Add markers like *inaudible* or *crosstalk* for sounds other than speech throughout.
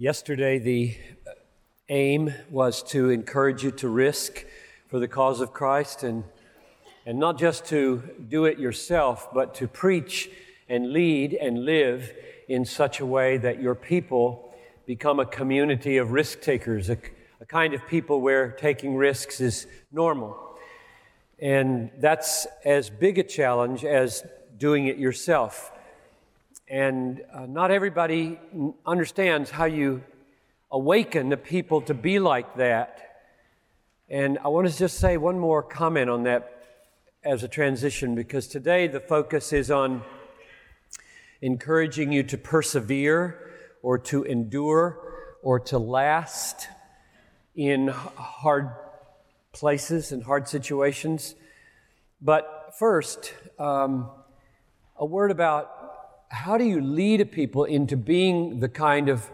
Yesterday, the aim was to encourage you to risk for the cause of Christ and, and not just to do it yourself, but to preach and lead and live in such a way that your people become a community of risk takers, a, a kind of people where taking risks is normal. And that's as big a challenge as doing it yourself. And uh, not everybody understands how you awaken the people to be like that. And I want to just say one more comment on that as a transition because today the focus is on encouraging you to persevere or to endure or to last in hard places and hard situations. But first, um, a word about how do you lead people into being the kind of,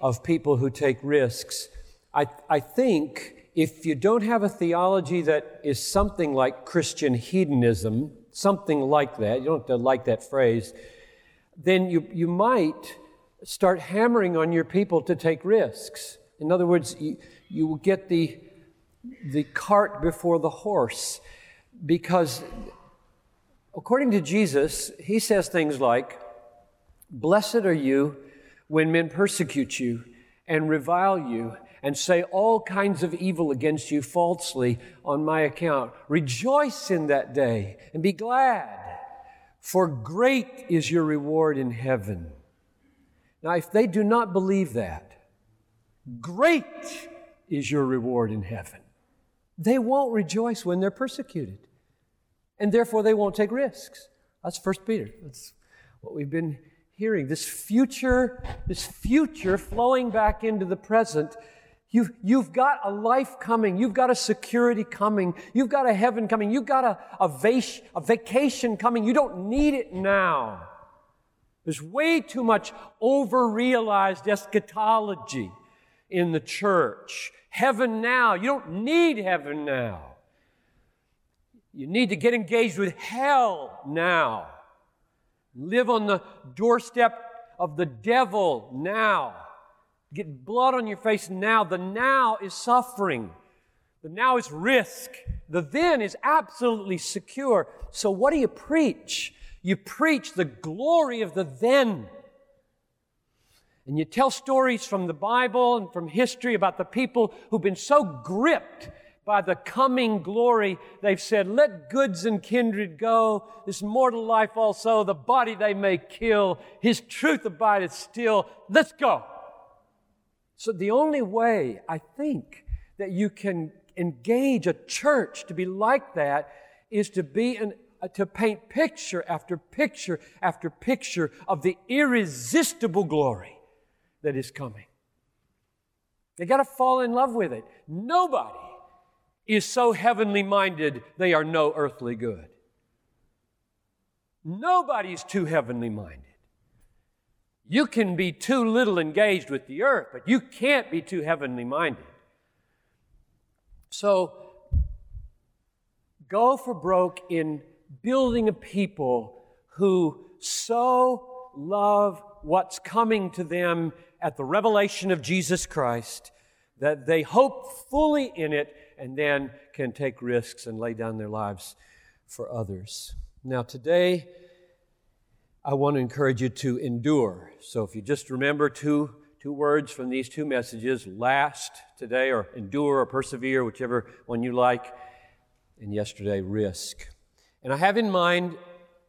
of people who take risks? I, I think if you don't have a theology that is something like Christian hedonism, something like that, you don't have to like that phrase, then you, you might start hammering on your people to take risks. In other words, you, you will get the, the cart before the horse because According to Jesus, he says things like, Blessed are you when men persecute you and revile you and say all kinds of evil against you falsely on my account. Rejoice in that day and be glad, for great is your reward in heaven. Now, if they do not believe that, great is your reward in heaven. They won't rejoice when they're persecuted and therefore they won't take risks. That's First Peter. That's what we've been hearing. This future, this future flowing back into the present. You've, you've got a life coming. You've got a security coming. You've got a heaven coming. You've got a, a, vac- a vacation coming. You don't need it now. There's way too much over realized eschatology in the church. Heaven now. You don't need heaven now. You need to get engaged with hell now. Live on the doorstep of the devil now. Get blood on your face now. The now is suffering. The now is risk. The then is absolutely secure. So, what do you preach? You preach the glory of the then. And you tell stories from the Bible and from history about the people who've been so gripped by the coming glory, they've said, Let goods and kindred go, this mortal life also, the body they may kill, his truth abideth still. Let's go. So, the only way I think that you can engage a church to be like that is to be an uh, to paint picture after picture after picture of the irresistible glory that is coming. They got to fall in love with it. Nobody is so heavenly minded, they are no earthly good. Nobody's too heavenly minded. You can be too little engaged with the earth, but you can't be too heavenly minded. So, go for broke in building a people who so love what's coming to them at the revelation of Jesus Christ that they hope fully in it and then can take risks and lay down their lives for others. Now, today, I want to encourage you to endure. So, if you just remember two, two words from these two messages last today, or endure, or persevere, whichever one you like, and yesterday, risk. And I have in mind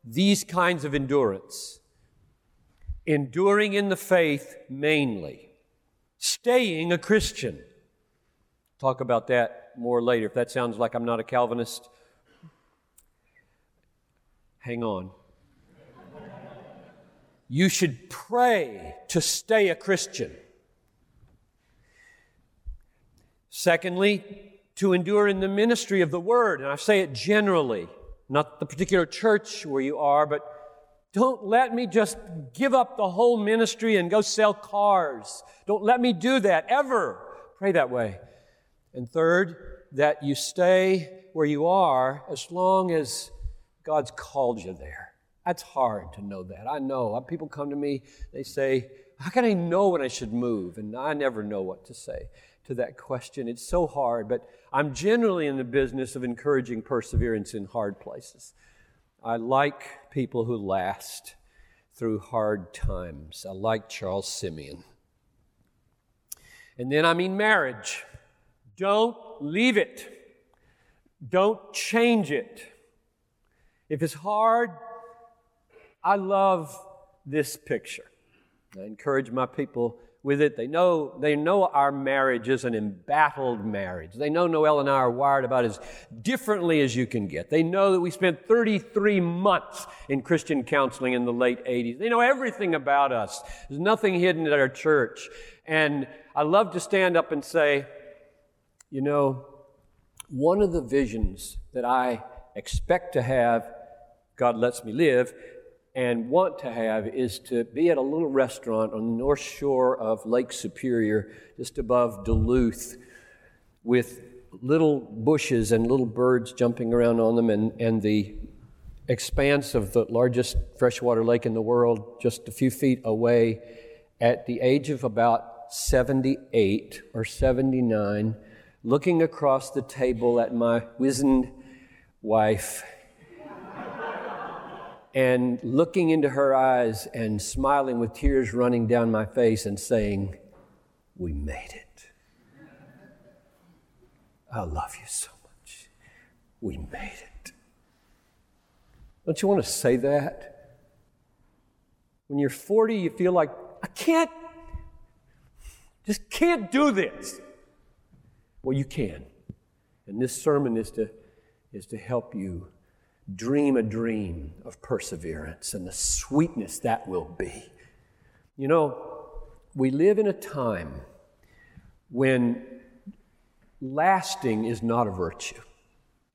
these kinds of endurance enduring in the faith mainly, staying a Christian. Talk about that more later. If that sounds like I'm not a Calvinist, hang on. You should pray to stay a Christian. Secondly, to endure in the ministry of the word. And I say it generally, not the particular church where you are, but don't let me just give up the whole ministry and go sell cars. Don't let me do that ever. Pray that way. And third, that you stay where you are as long as God's called you there. That's hard to know that. I know. Uh, people come to me, they say, How can I know when I should move? And I never know what to say to that question. It's so hard, but I'm generally in the business of encouraging perseverance in hard places. I like people who last through hard times. I like Charles Simeon. And then I mean marriage. Don't leave it. Don't change it. If it's hard, I love this picture. I encourage my people with it. They know, they know our marriage is an embattled marriage. They know Noel and I are wired about as differently as you can get. They know that we spent 33 months in Christian counseling in the late 80s. They know everything about us. There's nothing hidden at our church. And I love to stand up and say, you know, one of the visions that I expect to have, God lets me live, and want to have is to be at a little restaurant on the north shore of Lake Superior, just above Duluth, with little bushes and little birds jumping around on them, and, and the expanse of the largest freshwater lake in the world just a few feet away. At the age of about 78 or 79, looking across the table at my wizened wife and looking into her eyes and smiling with tears running down my face and saying, We made it. I love you so much. We made it. Don't you want to say that? When you're 40, you feel like, I can't, just can't do this. Well, you can. And this sermon is to, is to help you dream a dream of perseverance and the sweetness that will be. You know, we live in a time when lasting is not a virtue.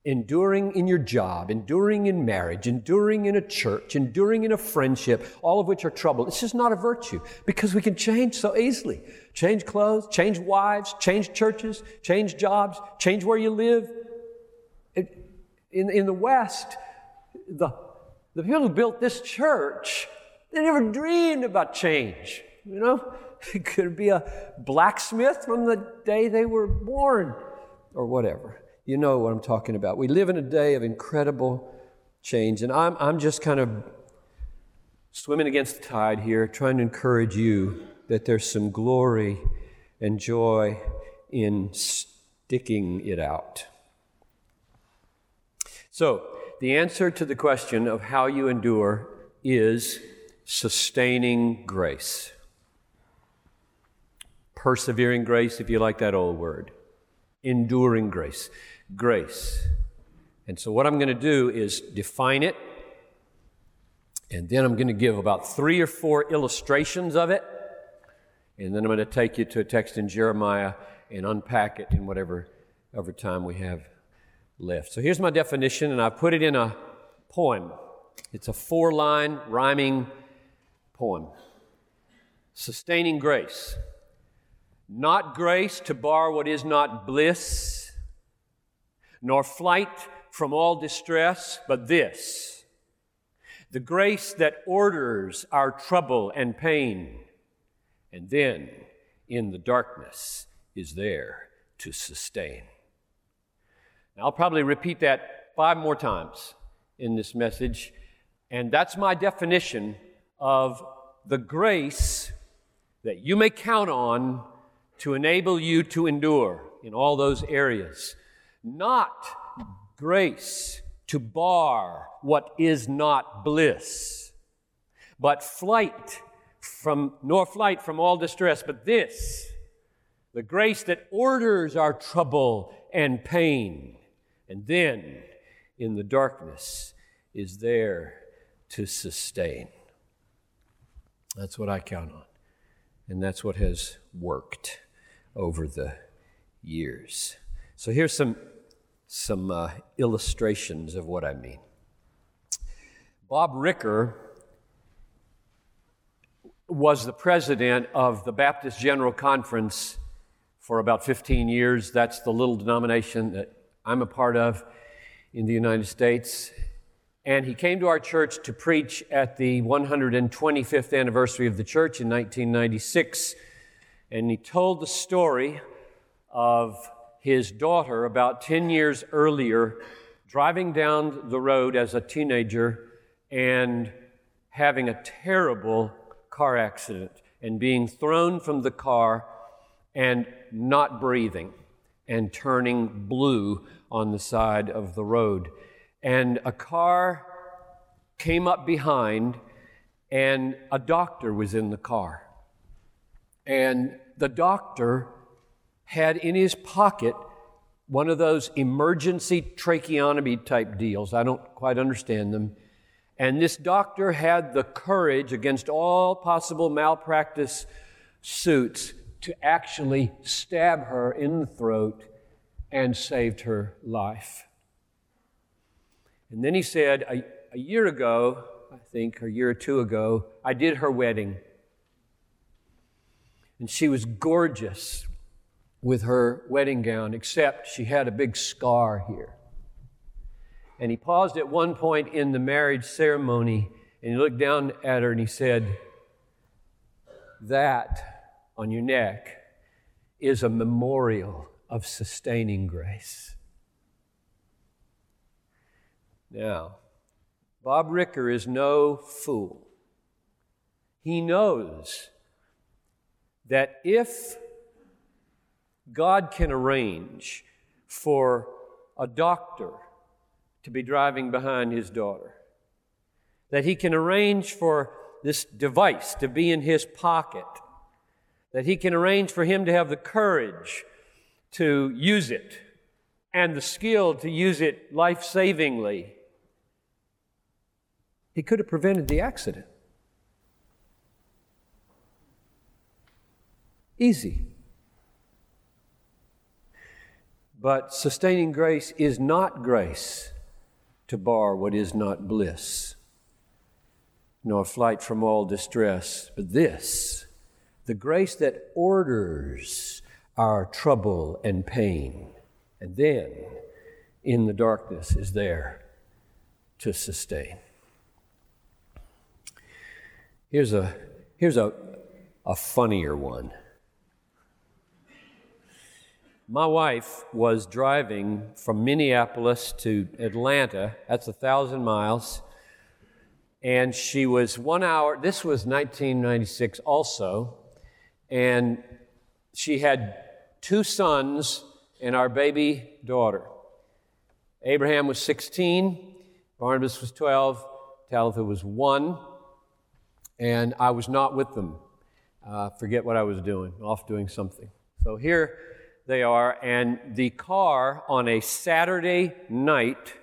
Enduring in your job, enduring in marriage, enduring in a church, enduring in a friendship, all of which are trouble. It's just not a virtue because we can change so easily. Change clothes, change wives, change churches, change jobs, change where you live. In, in the West, the, the people who built this church, they never dreamed about change. You know, *laughs* it could be a blacksmith from the day they were born or whatever. You know what I'm talking about. We live in a day of incredible change, and I'm, I'm just kind of swimming against the tide here, trying to encourage you that there's some glory and joy in sticking it out. So, the answer to the question of how you endure is sustaining grace. Persevering grace, if you like that old word. Enduring grace. Grace. And so, what I'm going to do is define it, and then I'm going to give about three or four illustrations of it, and then I'm going to take you to a text in Jeremiah and unpack it in whatever, whatever time we have left. So here's my definition, and I put it in a poem. It's a four line rhyming poem. Sustaining grace. Not grace to bar what is not bliss, nor flight from all distress, but this the grace that orders our trouble and pain, and then in the darkness is there to sustain. Now, I'll probably repeat that five more times in this message, and that's my definition of the grace that you may count on to enable you to endure in all those areas. Not grace to bar what is not bliss, but flight from, nor flight from all distress, but this, the grace that orders our trouble and pain and then in the darkness is there to sustain. That's what I count on. And that's what has worked over the years. So here's some, some uh, illustrations of what I mean. Bob Ricker was the president of the Baptist General Conference for about 15 years. That's the little denomination that I'm a part of in the United States. And he came to our church to preach at the 125th anniversary of the church in 1996. And he told the story of his daughter about 10 years earlier driving down the road as a teenager and having a terrible car accident and being thrown from the car and not breathing and turning blue on the side of the road and a car came up behind, and a doctor was in the car. And the doctor had in his pocket one of those emergency tracheotomy type deals. I don't quite understand them. And this doctor had the courage, against all possible malpractice suits, to actually stab her in the throat and saved her life. And then he said, a, a year ago, I think, a year or two ago, I did her wedding. And she was gorgeous with her wedding gown, except she had a big scar here. And he paused at one point in the marriage ceremony and he looked down at her and he said, That on your neck is a memorial of sustaining grace. Now, Bob Ricker is no fool. He knows that if God can arrange for a doctor to be driving behind his daughter, that he can arrange for this device to be in his pocket, that he can arrange for him to have the courage to use it and the skill to use it life savingly he could have prevented the accident. Easy. But sustaining grace is not grace to bar what is not bliss, nor flight from all distress, but this, the grace that orders our trouble and pain, and then in the darkness is there to sustain. Here's a, here's a, a funnier one. My wife was driving from Minneapolis to Atlanta. That's a thousand miles. And she was one hour, this was 1996 also. And she had two sons and our baby daughter. Abraham was 16, Barnabas was 12, Talitha was 1 and I was not with them. Uh, forget what I was doing, off doing something. So here they are, and the car on a Saturday night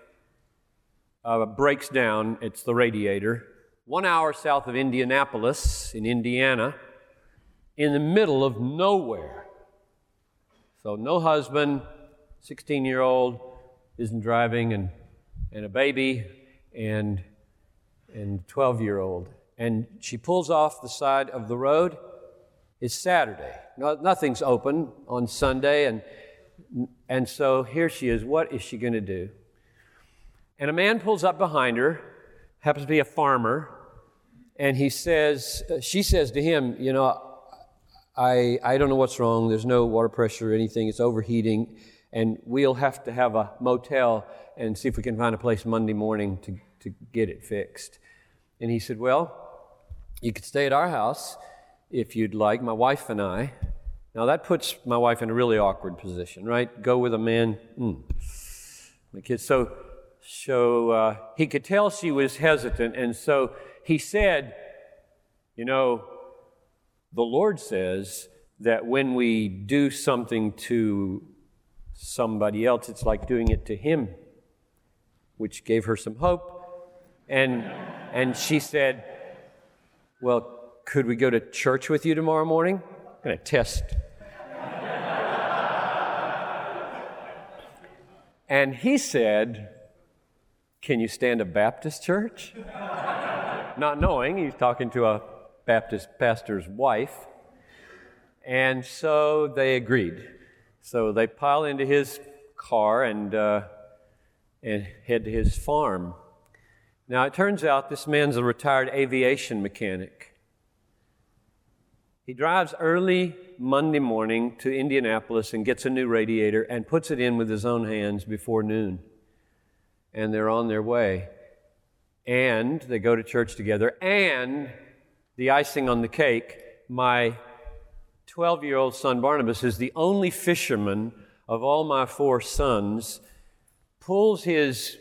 uh, breaks down. It's the radiator. One hour south of Indianapolis, in Indiana, in the middle of nowhere. So, no husband, 16 year old, isn't driving, and, and a baby, and, and 12 year old and she pulls off the side of the road. It's Saturday. No, nothing's open on Sunday, and, and so here she is. What is she going to do? And a man pulls up behind her, happens to be a farmer, and he says, she says to him, You know, I, I don't know what's wrong. There's no water pressure or anything. It's overheating, and we'll have to have a motel and see if we can find a place Monday morning to, to get it fixed. And he said, Well, you could stay at our house if you'd like, my wife and I. Now, that puts my wife in a really awkward position, right? Go with a man. Mm. The kids. So, so uh, he could tell she was hesitant, and so he said, You know, the Lord says that when we do something to somebody else, it's like doing it to Him, which gave her some hope. And, and she said, well, could we go to church with you tomorrow morning? I'm going to test. And he said, Can you stand a Baptist church? *laughs* Not knowing, he's talking to a Baptist pastor's wife. And so they agreed. So they pile into his car and, uh, and head to his farm. Now, it turns out this man's a retired aviation mechanic. He drives early Monday morning to Indianapolis and gets a new radiator and puts it in with his own hands before noon. And they're on their way. And they go to church together. And the icing on the cake, my 12 year old son Barnabas is the only fisherman of all my four sons, pulls his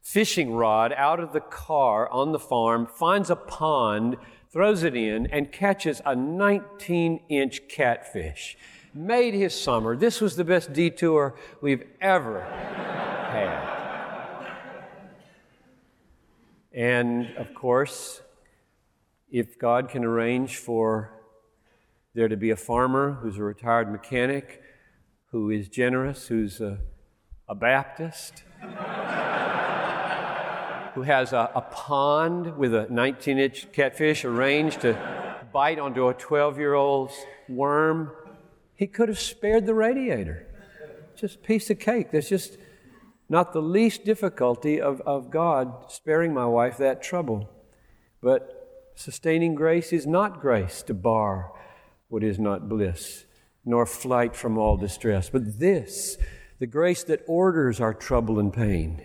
fishing rod out of the car on the farm, finds a pond, throws it in, and catches a 19 inch catfish. Made his summer. This was the best detour we've ever had. And of course, if God can arrange for there to be a farmer who's a retired mechanic, who is generous, who's a, a Baptist, who has a, a pond with a 19 inch catfish arranged to bite onto a 12 year old's worm. He could have spared the radiator. Just a piece of cake. There's just not the least difficulty of, of God sparing my wife that trouble. But sustaining grace is not grace to bar what is not bliss, nor flight from all distress, but this, the grace that orders our trouble and pain,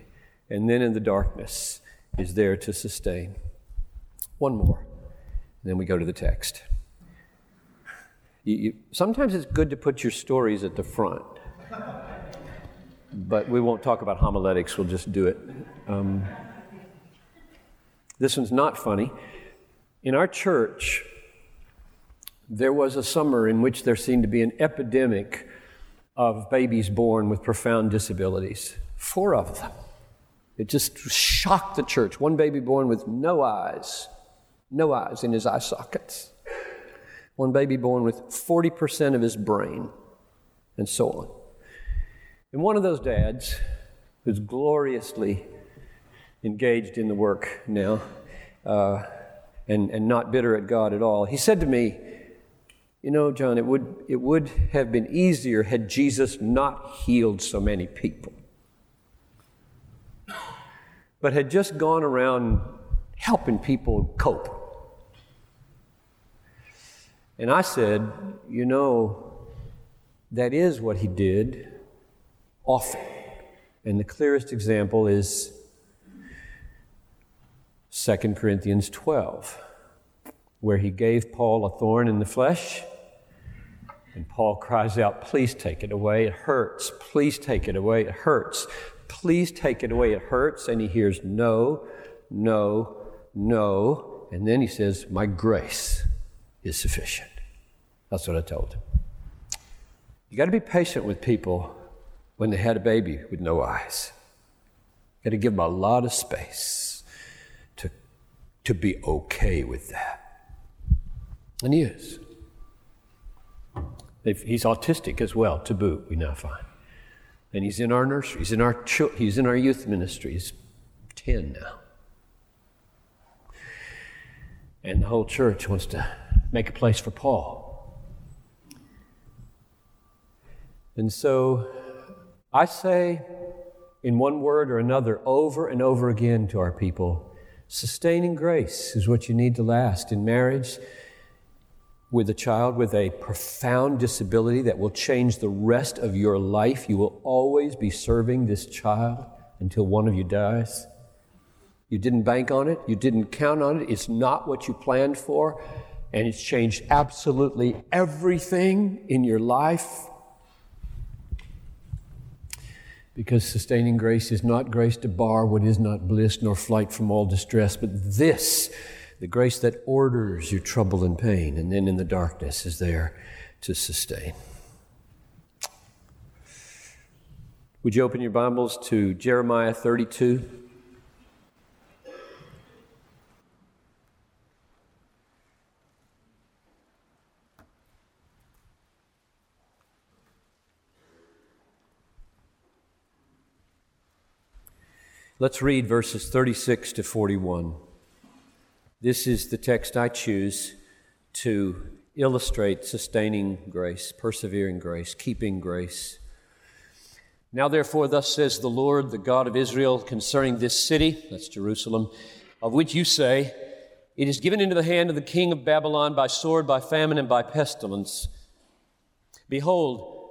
and then in the darkness is there to sustain. One more, and then we go to the text. You, you, sometimes it's good to put your stories at the front, but we won't talk about homiletics, we'll just do it. Um, this one's not funny. In our church, there was a summer in which there seemed to be an epidemic of babies born with profound disabilities. Four of them. It just shocked the church. One baby born with no eyes, no eyes in his eye sockets. One baby born with 40% of his brain, and so on. And one of those dads, who's gloriously engaged in the work now uh, and, and not bitter at God at all, he said to me, you know, John, it would, it would have been easier had Jesus not healed so many people, but had just gone around helping people cope. And I said, You know, that is what he did often. And the clearest example is 2 Corinthians 12, where he gave Paul a thorn in the flesh and Paul cries out, Please take it away. It hurts. Please take it away. It hurts. Please take it away. It hurts. And he hears, No, no, no. And then he says, My grace is sufficient. That's what I told him. You got to be patient with people when they had a baby with no eyes. Got to give them a lot of space to, to be okay with that. And he is. He's autistic as well, to boot, we now find. And he's in our nursery, he's in our, he's in our youth ministry. He's 10 now. And the whole church wants to make a place for Paul. And so I say, in one word or another, over and over again to our people sustaining grace is what you need to last in marriage with a child with a profound disability that will change the rest of your life. You will always be serving this child until one of you dies. You didn't bank on it, you didn't count on it, it's not what you planned for, and it's changed absolutely everything in your life. Because sustaining grace is not grace to bar what is not bliss nor flight from all distress, but this the grace that orders your trouble and pain, and then in the darkness is there to sustain. Would you open your Bibles to Jeremiah 32? Let's read verses 36 to 41. This is the text I choose to illustrate sustaining grace, persevering grace, keeping grace. Now, therefore, thus says the Lord, the God of Israel, concerning this city, that's Jerusalem, of which you say, It is given into the hand of the king of Babylon by sword, by famine, and by pestilence. Behold,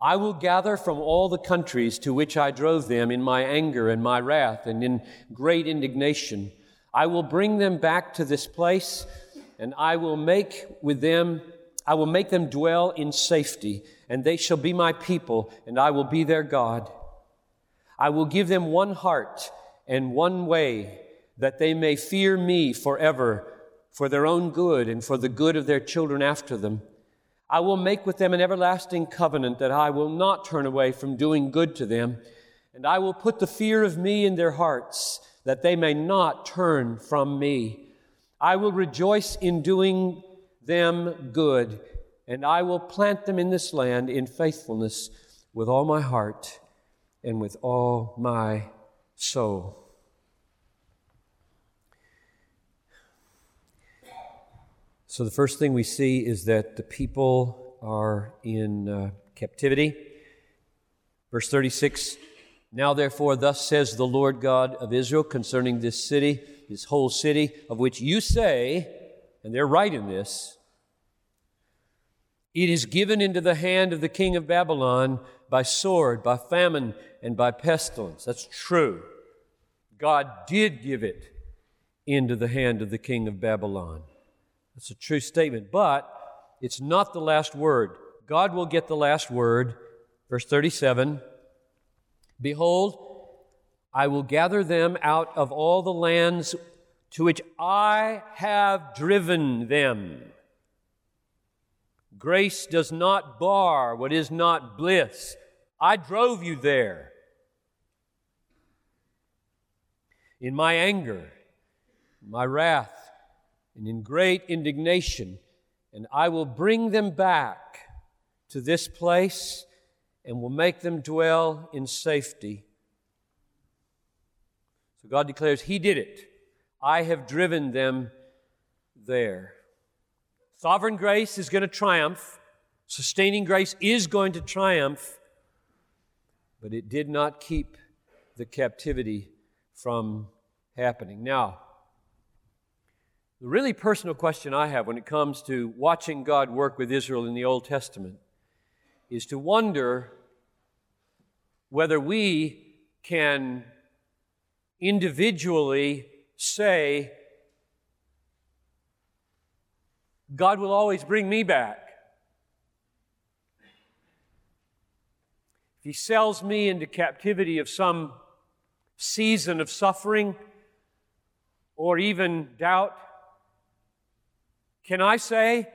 I will gather from all the countries to which I drove them in my anger and my wrath and in great indignation. I will bring them back to this place, and I will make with them, I will make them dwell in safety and they shall be my people, and I will be their God. I will give them one heart and one way, that they may fear me forever, for their own good and for the good of their children after them. I will make with them an everlasting covenant that I will not turn away from doing good to them, and I will put the fear of me in their hearts, that they may not turn from me. I will rejoice in doing them good and I will plant them in this land in faithfulness with all my heart and with all my soul. So, the first thing we see is that the people are in uh, captivity. Verse 36 Now, therefore, thus says the Lord God of Israel concerning this city, this whole city, of which you say, and they're right in this, it is given into the hand of the king of Babylon by sword, by famine, and by pestilence. That's true. God did give it into the hand of the king of Babylon. That's a true statement, but it's not the last word. God will get the last word. Verse 37 Behold, I will gather them out of all the lands to which I have driven them Grace does not bar what is not bliss. I drove you there. In my anger, my wrath, and in great indignation, and I will bring them back to this place and will make them dwell in safety. So God declares, He did it. I have driven them there. Sovereign grace is going to triumph. Sustaining grace is going to triumph. But it did not keep the captivity from happening. Now, the really personal question I have when it comes to watching God work with Israel in the Old Testament is to wonder whether we can individually say, God will always bring me back. If He sells me into captivity of some season of suffering or even doubt, can I say,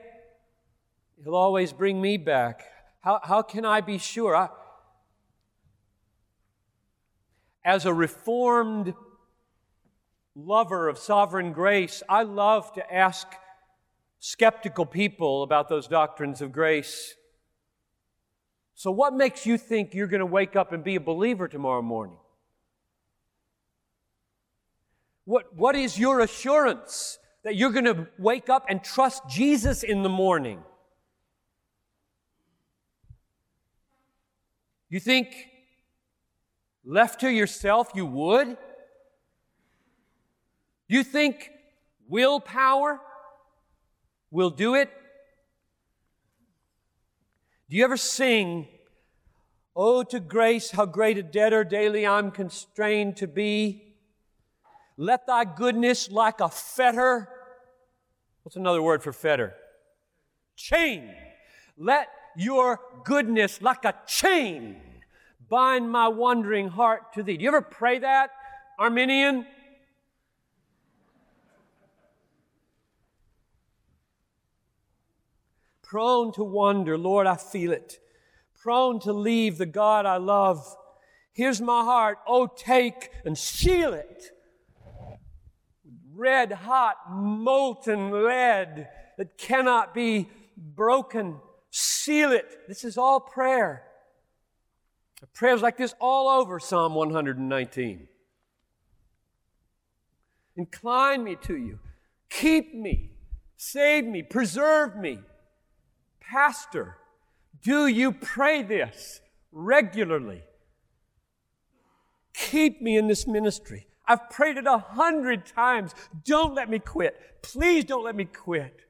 He'll always bring me back? How, how can I be sure? I, as a reformed lover of sovereign grace, I love to ask skeptical people about those doctrines of grace. So, what makes you think you're going to wake up and be a believer tomorrow morning? What, what is your assurance that you're going to wake up and trust Jesus in the morning? You think left to yourself you would? You think willpower will do it? Do you ever sing, Oh, to grace, how great a debtor daily I'm constrained to be? Let thy goodness like a fetter. What's another word for fetter? Chain. Let your goodness like a chain bind my wandering heart to thee. Do you ever pray that, Arminian? prone to wander, Lord, I feel it. Prone to leave the God I love. Here's my heart. Oh, take and seal it. Red hot, molten lead that cannot be broken. Seal it. This is all prayer. Prayers like this all over Psalm 119. Incline me to you. Keep me. Save me. Preserve me. Pastor, do you pray this regularly? Keep me in this ministry. I've prayed it a hundred times. Don't let me quit. Please don't let me quit.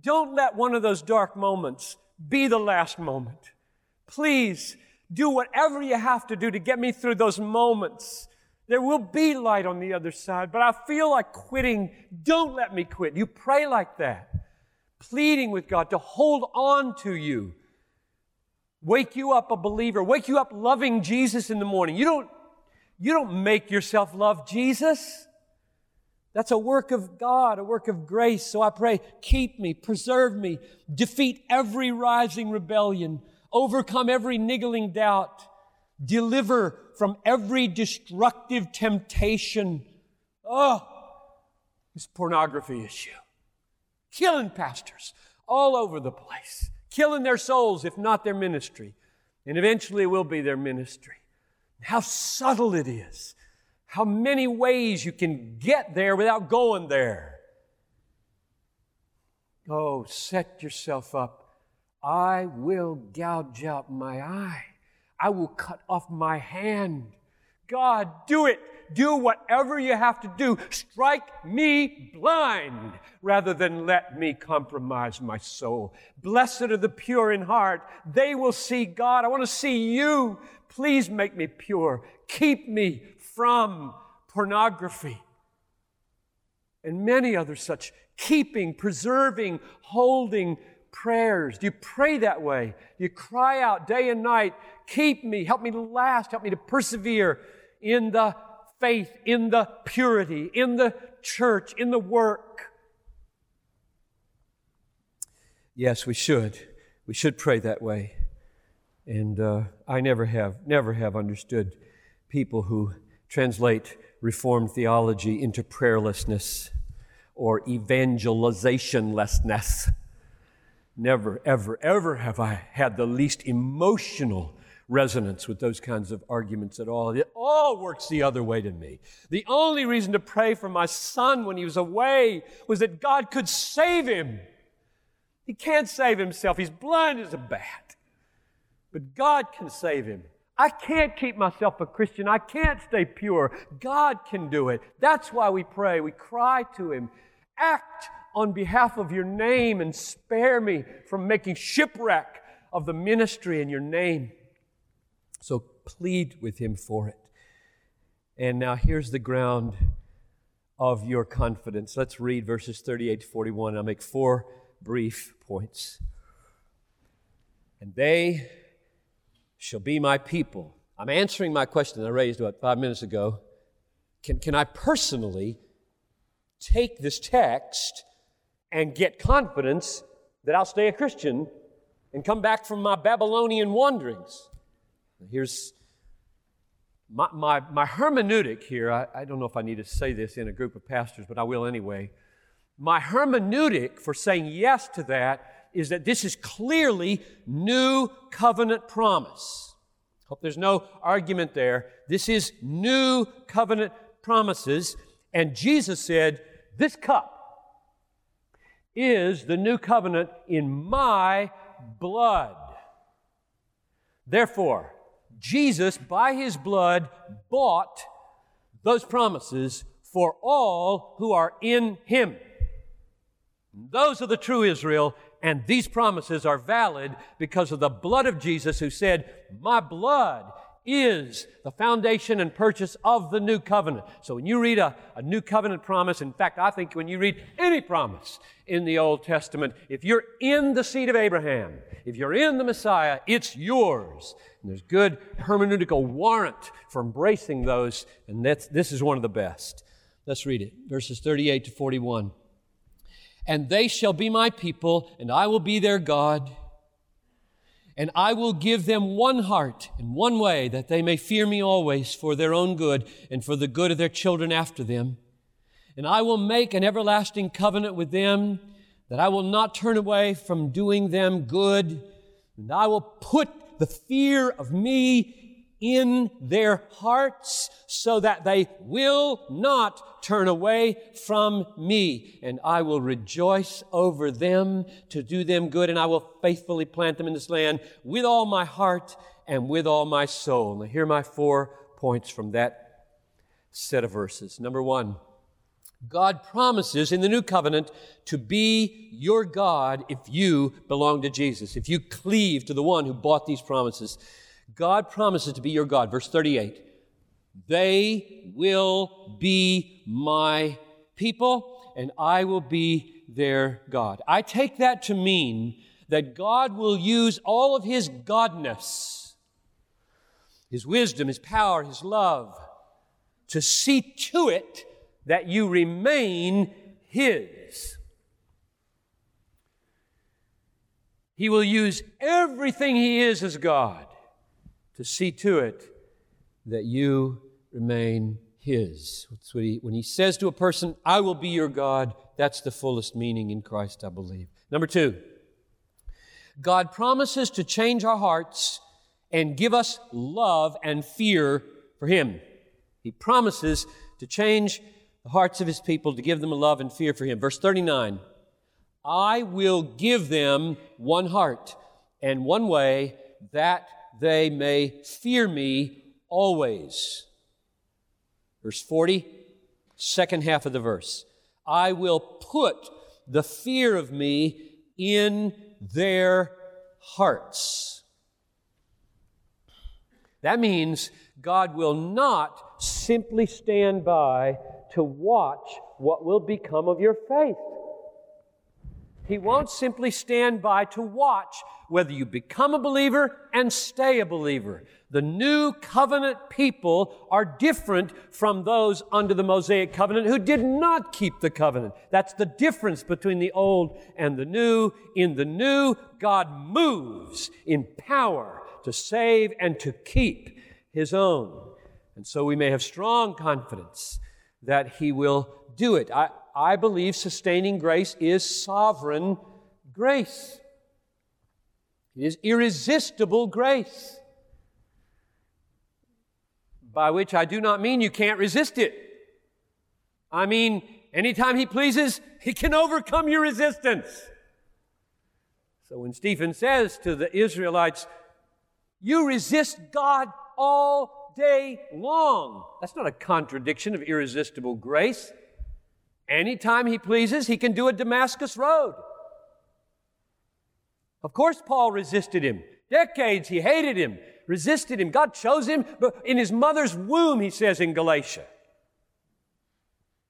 Don't let one of those dark moments be the last moment. Please do whatever you have to do to get me through those moments. There will be light on the other side, but I feel like quitting. Don't let me quit. You pray like that, pleading with God to hold on to you. Wake you up a believer, wake you up loving Jesus in the morning. You don't, you don't make yourself love Jesus. That's a work of God, a work of grace. So I pray, keep me, preserve me, defeat every rising rebellion, overcome every niggling doubt, deliver from every destructive temptation. Oh, this pornography issue. Killing pastors all over the place, killing their souls, if not their ministry. And eventually it will be their ministry. How subtle it is. How many ways you can get there without going there. Oh, set yourself up I will gouge out my eye. I will cut off my hand. God, do it. Do whatever you have to do. Strike me blind rather than let me compromise my soul. Blessed are the pure in heart. They will see God. I want to see you. Please make me pure. Keep me from pornography and many other such keeping, preserving, holding prayers? Do you pray that way? Do you cry out day and night, keep me, help me to last, help me to persevere in the faith, in the purity, in the church, in the work? Yes, we should. We should pray that way. And uh, I never have, never have understood people who translate Reformed theology into prayerlessness or evangelizationlessness. Never, ever, ever have I had the least emotional resonance with those kinds of arguments at all. It all works the other way to me. The only reason to pray for my son when he was away was that God could save him. He can't save himself. He's blind as a bat. But God can save him. I can't keep myself a Christian. I can't stay pure. God can do it. That's why we pray. We cry to him. Act on behalf of your name and spare me from making shipwreck of the ministry in your name. So plead with him for it. And now here's the ground of your confidence. Let's read verses 38 to 41. I'll make four brief points. And they shall be my people. I'm answering my question I raised about five minutes ago. Can, can I personally take this text and get confidence that I'll stay a Christian and come back from my Babylonian wanderings. Here's my, my, my hermeneutic here. I, I don't know if I need to say this in a group of pastors, but I will anyway. My hermeneutic for saying yes to that is that this is clearly new covenant promise. Hope there's no argument there. This is new covenant promises. And Jesus said, This cup is the new covenant in my blood. Therefore, Jesus, by his blood, bought those promises for all who are in him. Those are the true Israel, and these promises are valid because of the blood of Jesus who said, My blood is the foundation and purchase of the new covenant. So when you read a, a, new covenant promise, in fact, I think when you read any promise in the Old Testament, if you're in the seed of Abraham, if you're in the Messiah, it's yours. And there's good hermeneutical warrant for embracing those, and that's, this is one of the best. Let's read it. Verses 38 to 41. And they shall be my people, and I will be their God and I will give them one heart and one way that they may fear me always for their own good and for the good of their children after them. And I will make an everlasting covenant with them that I will not turn away from doing them good. And I will put the fear of me in their hearts so that they will not turn away from me. And I will rejoice over them to do them good, and I will faithfully plant them in this land with all my heart and with all my soul. Now, here are my four points from that set of verses. Number one, God promises in the new covenant to be your God if you belong to Jesus, if you cleave to the one who bought these promises. God promises to be your God. Verse 38 They will be my people, and I will be their God. I take that to mean that God will use all of His godness, His wisdom, His power, His love, to see to it that you remain His. He will use everything He is as God to see to it that you remain His. He, when He says to a person, I will be your God, that's the fullest meaning in Christ, I believe. Number two, God promises to change our hearts and give us love and fear for Him. He promises to change the hearts of his people to give them a love and fear for him. Verse 39 I will give them one heart and one way that they may fear me always. Verse 40, second half of the verse. I will put the fear of me in their hearts. That means God will not simply stand by to watch what will become of your faith. He won't simply stand by to watch whether you become a believer and stay a believer. The new covenant people are different from those under the Mosaic covenant who did not keep the covenant. That's the difference between the old and the new. In the new, God moves in power to save and to keep His own. And so we may have strong confidence that He will do it. I, I believe sustaining grace is sovereign grace. It is irresistible grace. By which I do not mean you can't resist it. I mean, anytime He pleases, He can overcome your resistance. So when Stephen says to the Israelites, You resist God all day long. That's not a contradiction of irresistible grace. Anytime he pleases, he can do a Damascus Road. Of course, Paul resisted him. Decades he hated him, resisted him. God chose him but in his mother's womb, he says in Galatia.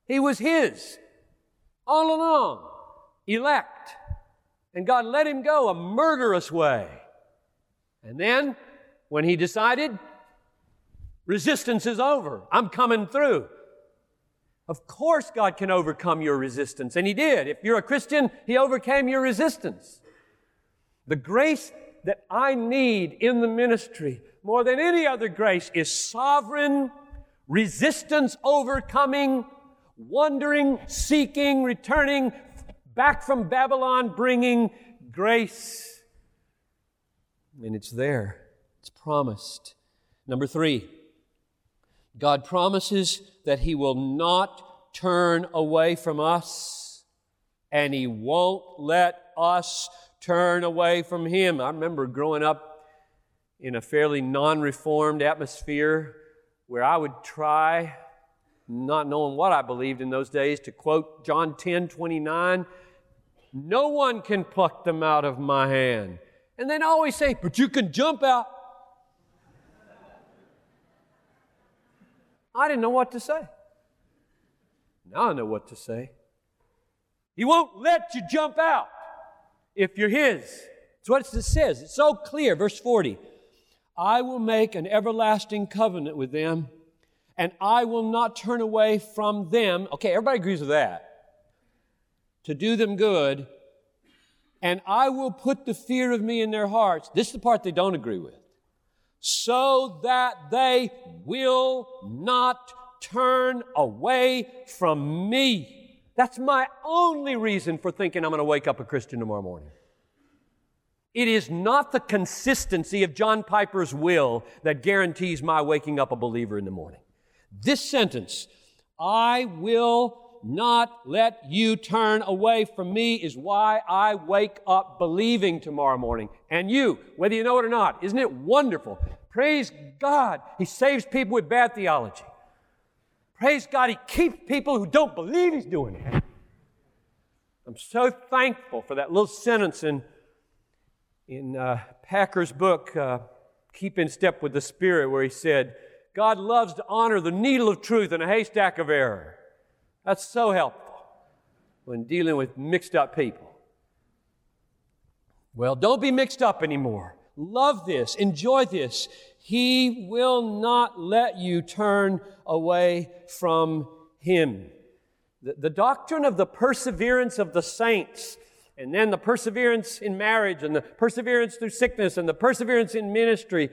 He was his all along, elect. And God let him go a murderous way. And then, when he decided Resistance is over. I'm coming through. Of course, God can overcome your resistance, and He did. If you're a Christian, He overcame your resistance. The grace that I need in the ministry, more than any other grace, is sovereign, resistance overcoming, wandering, seeking, returning, back from Babylon, bringing grace. And it's there, it's promised. Number three, God promises that He will not turn away from us, and He won't let us turn away from Him. I remember growing up in a fairly non reformed atmosphere where I would try, not knowing what I believed in those days, to quote John 10 29. No one can pluck them out of my hand. And then always say, but you can jump out. I didn't know what to say. Now I know what to say. He won't let you jump out if you're His. That's what it says. It's so clear. Verse 40 I will make an everlasting covenant with them, and I will not turn away from them. Okay, everybody agrees with that. To do them good, and I will put the fear of me in their hearts. This is the part they don't agree with so that they will not turn away from me. That's my only reason for thinking I'm going to wake up a Christian tomorrow morning. It is not the consistency of John Piper's will that guarantees my waking up a believer in the morning. This sentence, I will not let you turn away from me, is why I wake up believing tomorrow morning. And you, whether you know it or not, isn't it wonderful? Praise God, He saves people with bad theology. Praise God, He keeps people who don't believe He's doing it. I'm so thankful for that little sentence in, in uh, Packer's book, uh, Keep in Step with the Spirit, where he said, God loves to honor the needle of truth in a haystack of error. That's so helpful when dealing with mixed up people. Well, don't be mixed up anymore. Love this, enjoy this. He will not let you turn away from Him. The, the doctrine of the perseverance of the saints, and then the perseverance in marriage, and the perseverance through sickness, and the perseverance in ministry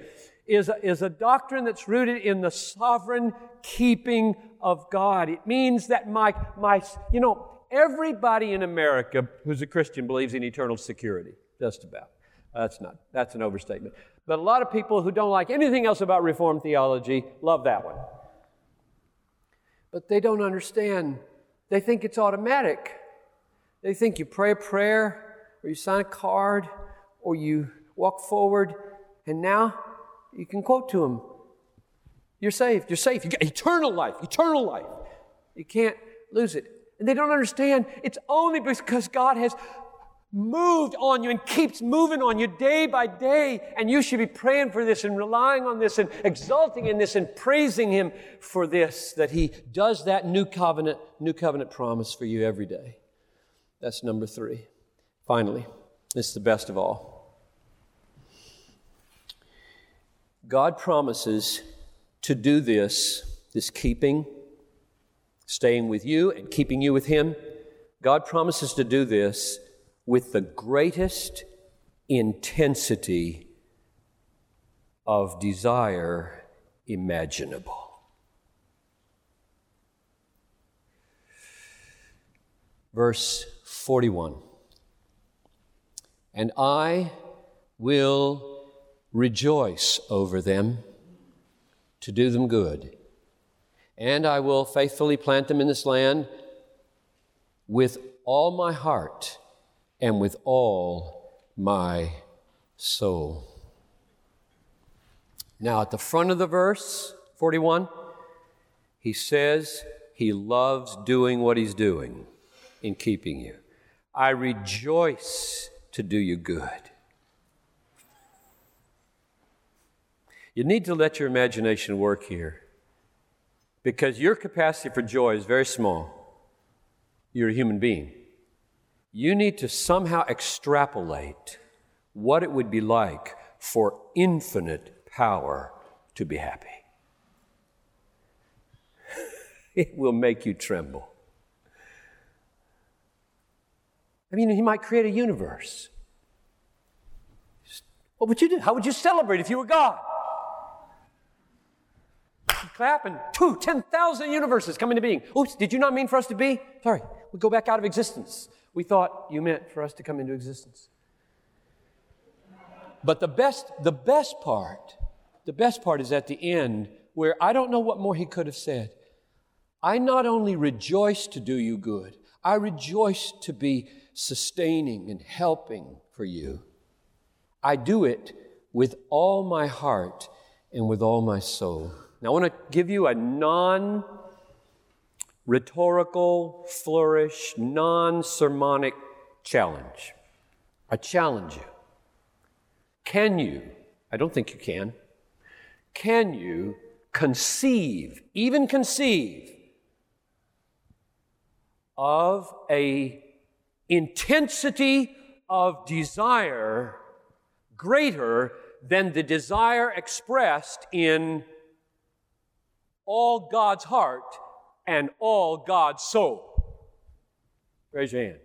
is a, is a doctrine that's rooted in the sovereign keeping of God. It means that my, my, you know, everybody in America who's a Christian believes in eternal security, just about. That's not, that's an overstatement. But a lot of people who don't like anything else about Reformed theology love that one. But they don't understand. They think it's automatic. They think you pray a prayer, or you sign a card, or you walk forward, and now you can quote to them. You're saved. You're safe. You got eternal life. Eternal life. You can't lose it. And they don't understand it's only because God has moved on you and keeps moving on you day by day. And you should be praying for this and relying on this and exulting in this and praising Him for this, that He does that new covenant, new covenant promise for you every day. That's number three. Finally, this is the best of all. God promises to do this, this keeping, staying with you and keeping you with Him. God promises to do this with the greatest intensity of desire imaginable. Verse 41 And I will rejoice over them to do them good. And I will faithfully plant them in this land with all my heart and with all my soul. Now, at the front of the verse, 41, he says he loves doing what he's doing in keeping you. I rejoice to do you good. You need to let your imagination work here because your capacity for joy is very small. You're a human being. You need to somehow extrapolate what it would be like for infinite power to be happy. *laughs* it will make you tremble. I mean, he might create a universe. What would you do? How would you celebrate if you were God? clap, and pooh, 10,000 universes come into being. Oops, did you not mean for us to be? Sorry, we go back out of existence. We thought you meant for us to come into existence. But the best, the best part, the best part is at the end where I don't know what more he could have said. I not only rejoice to do you good, I rejoice to be sustaining and helping for you. I do it with all my heart and with all my soul. Now, I want to give you a non rhetorical, flourish, non sermonic challenge. I challenge you. Can you, I don't think you can, can you conceive, even conceive, of a intensity of desire greater than the desire expressed in all God's heart and all God's soul? Raise your hand.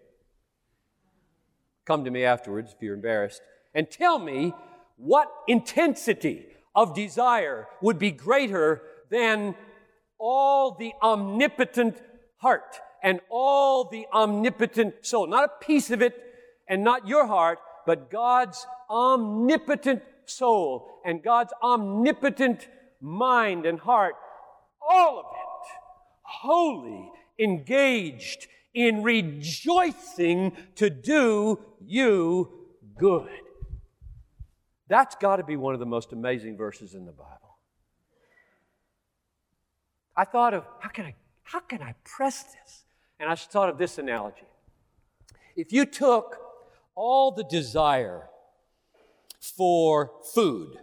Come to me afterwards if you're embarrassed and tell me what intensity of desire would be greater than all the omnipotent heart and all the omnipotent soul. Not a piece of it and not your heart, but God's omnipotent soul and God's omnipotent mind and heart all of it wholly engaged in rejoicing to do you good. That's got to be one of the most amazing verses in the Bible. I thought of how can I how can I press this? And I thought of this analogy. If you took all the desire for food,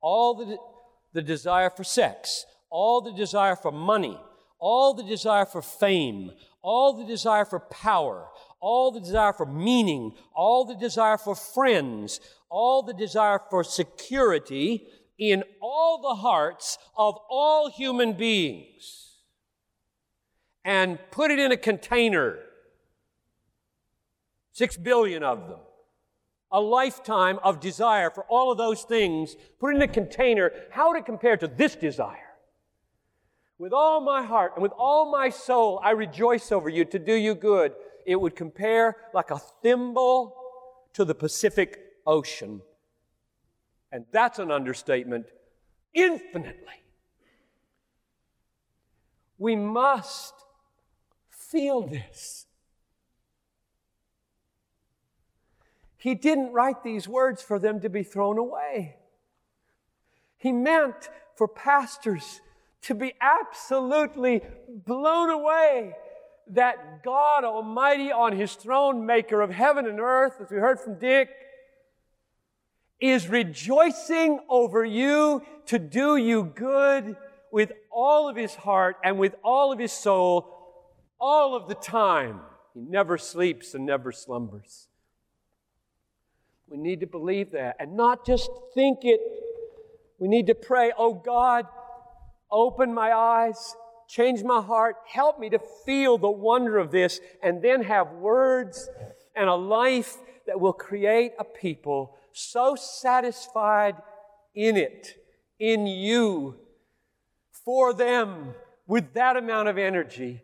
all the, the desire for sex, all the desire for money, all the desire for fame, all the desire for power, all the desire for meaning, all the desire for friends, all the desire for security in all the hearts of all human beings and put it in a container. Six billion of them. A lifetime of desire for all of those things, put it in a container. How would it compare to this desire? With all my heart and with all my soul, I rejoice over you to do you good. It would compare like a thimble to the Pacific Ocean. And that's an understatement infinitely. We must feel this. He didn't write these words for them to be thrown away. He meant for pastors to be absolutely blown away that God Almighty on His throne, maker of heaven and earth, as we heard from Dick, is rejoicing over you to do you good with all of His heart and with all of His soul all of the time. He never sleeps and never slumbers. We need to believe that and not just think it. We need to pray, oh God, open my eyes, change my heart, help me to feel the wonder of this, and then have words and a life that will create a people so satisfied in it, in you, for them, with that amount of energy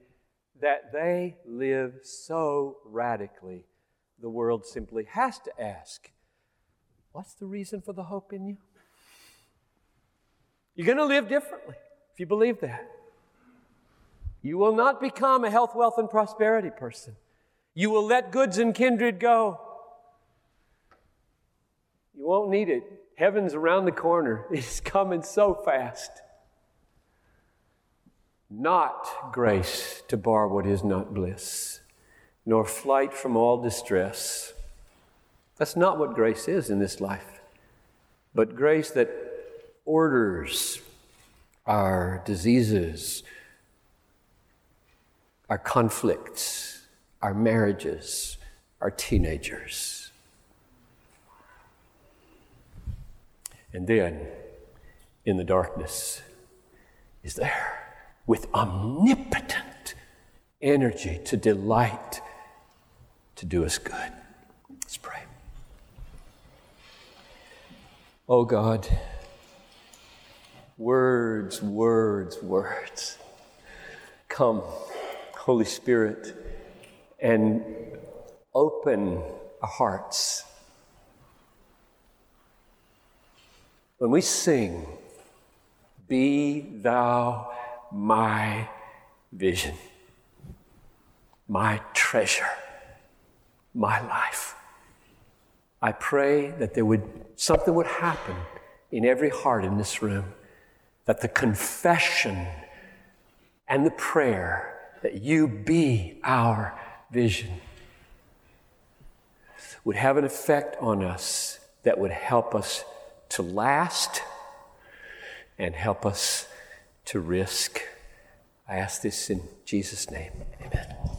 that they live so radically, the world simply has to ask, What's the reason for the hope in you? You're going to live differently you believe that. You will not become a health, wealth, and prosperity person. You will let goods and kindred go. You won't need it. Heaven's around the corner. *laughs* It's coming so fast not grace to bar what is not bliss, nor flight from all distress. That's not what grace is in this life, but grace that orders our diseases, our conflicts, our marriages, our teenagers. And then, in the darkness, is there with omnipotent energy to delight to do us good. Let's pray. Oh God, words, words, words. Come, Holy Spirit, and open our hearts. When we sing, Be thou my vision, my treasure, my life. I pray that there would something would happen in every heart in this room, that the confession and the prayer that you be our vision would have an effect on us that would help us to last and help us to risk. I ask this in Jesus' name. Amen.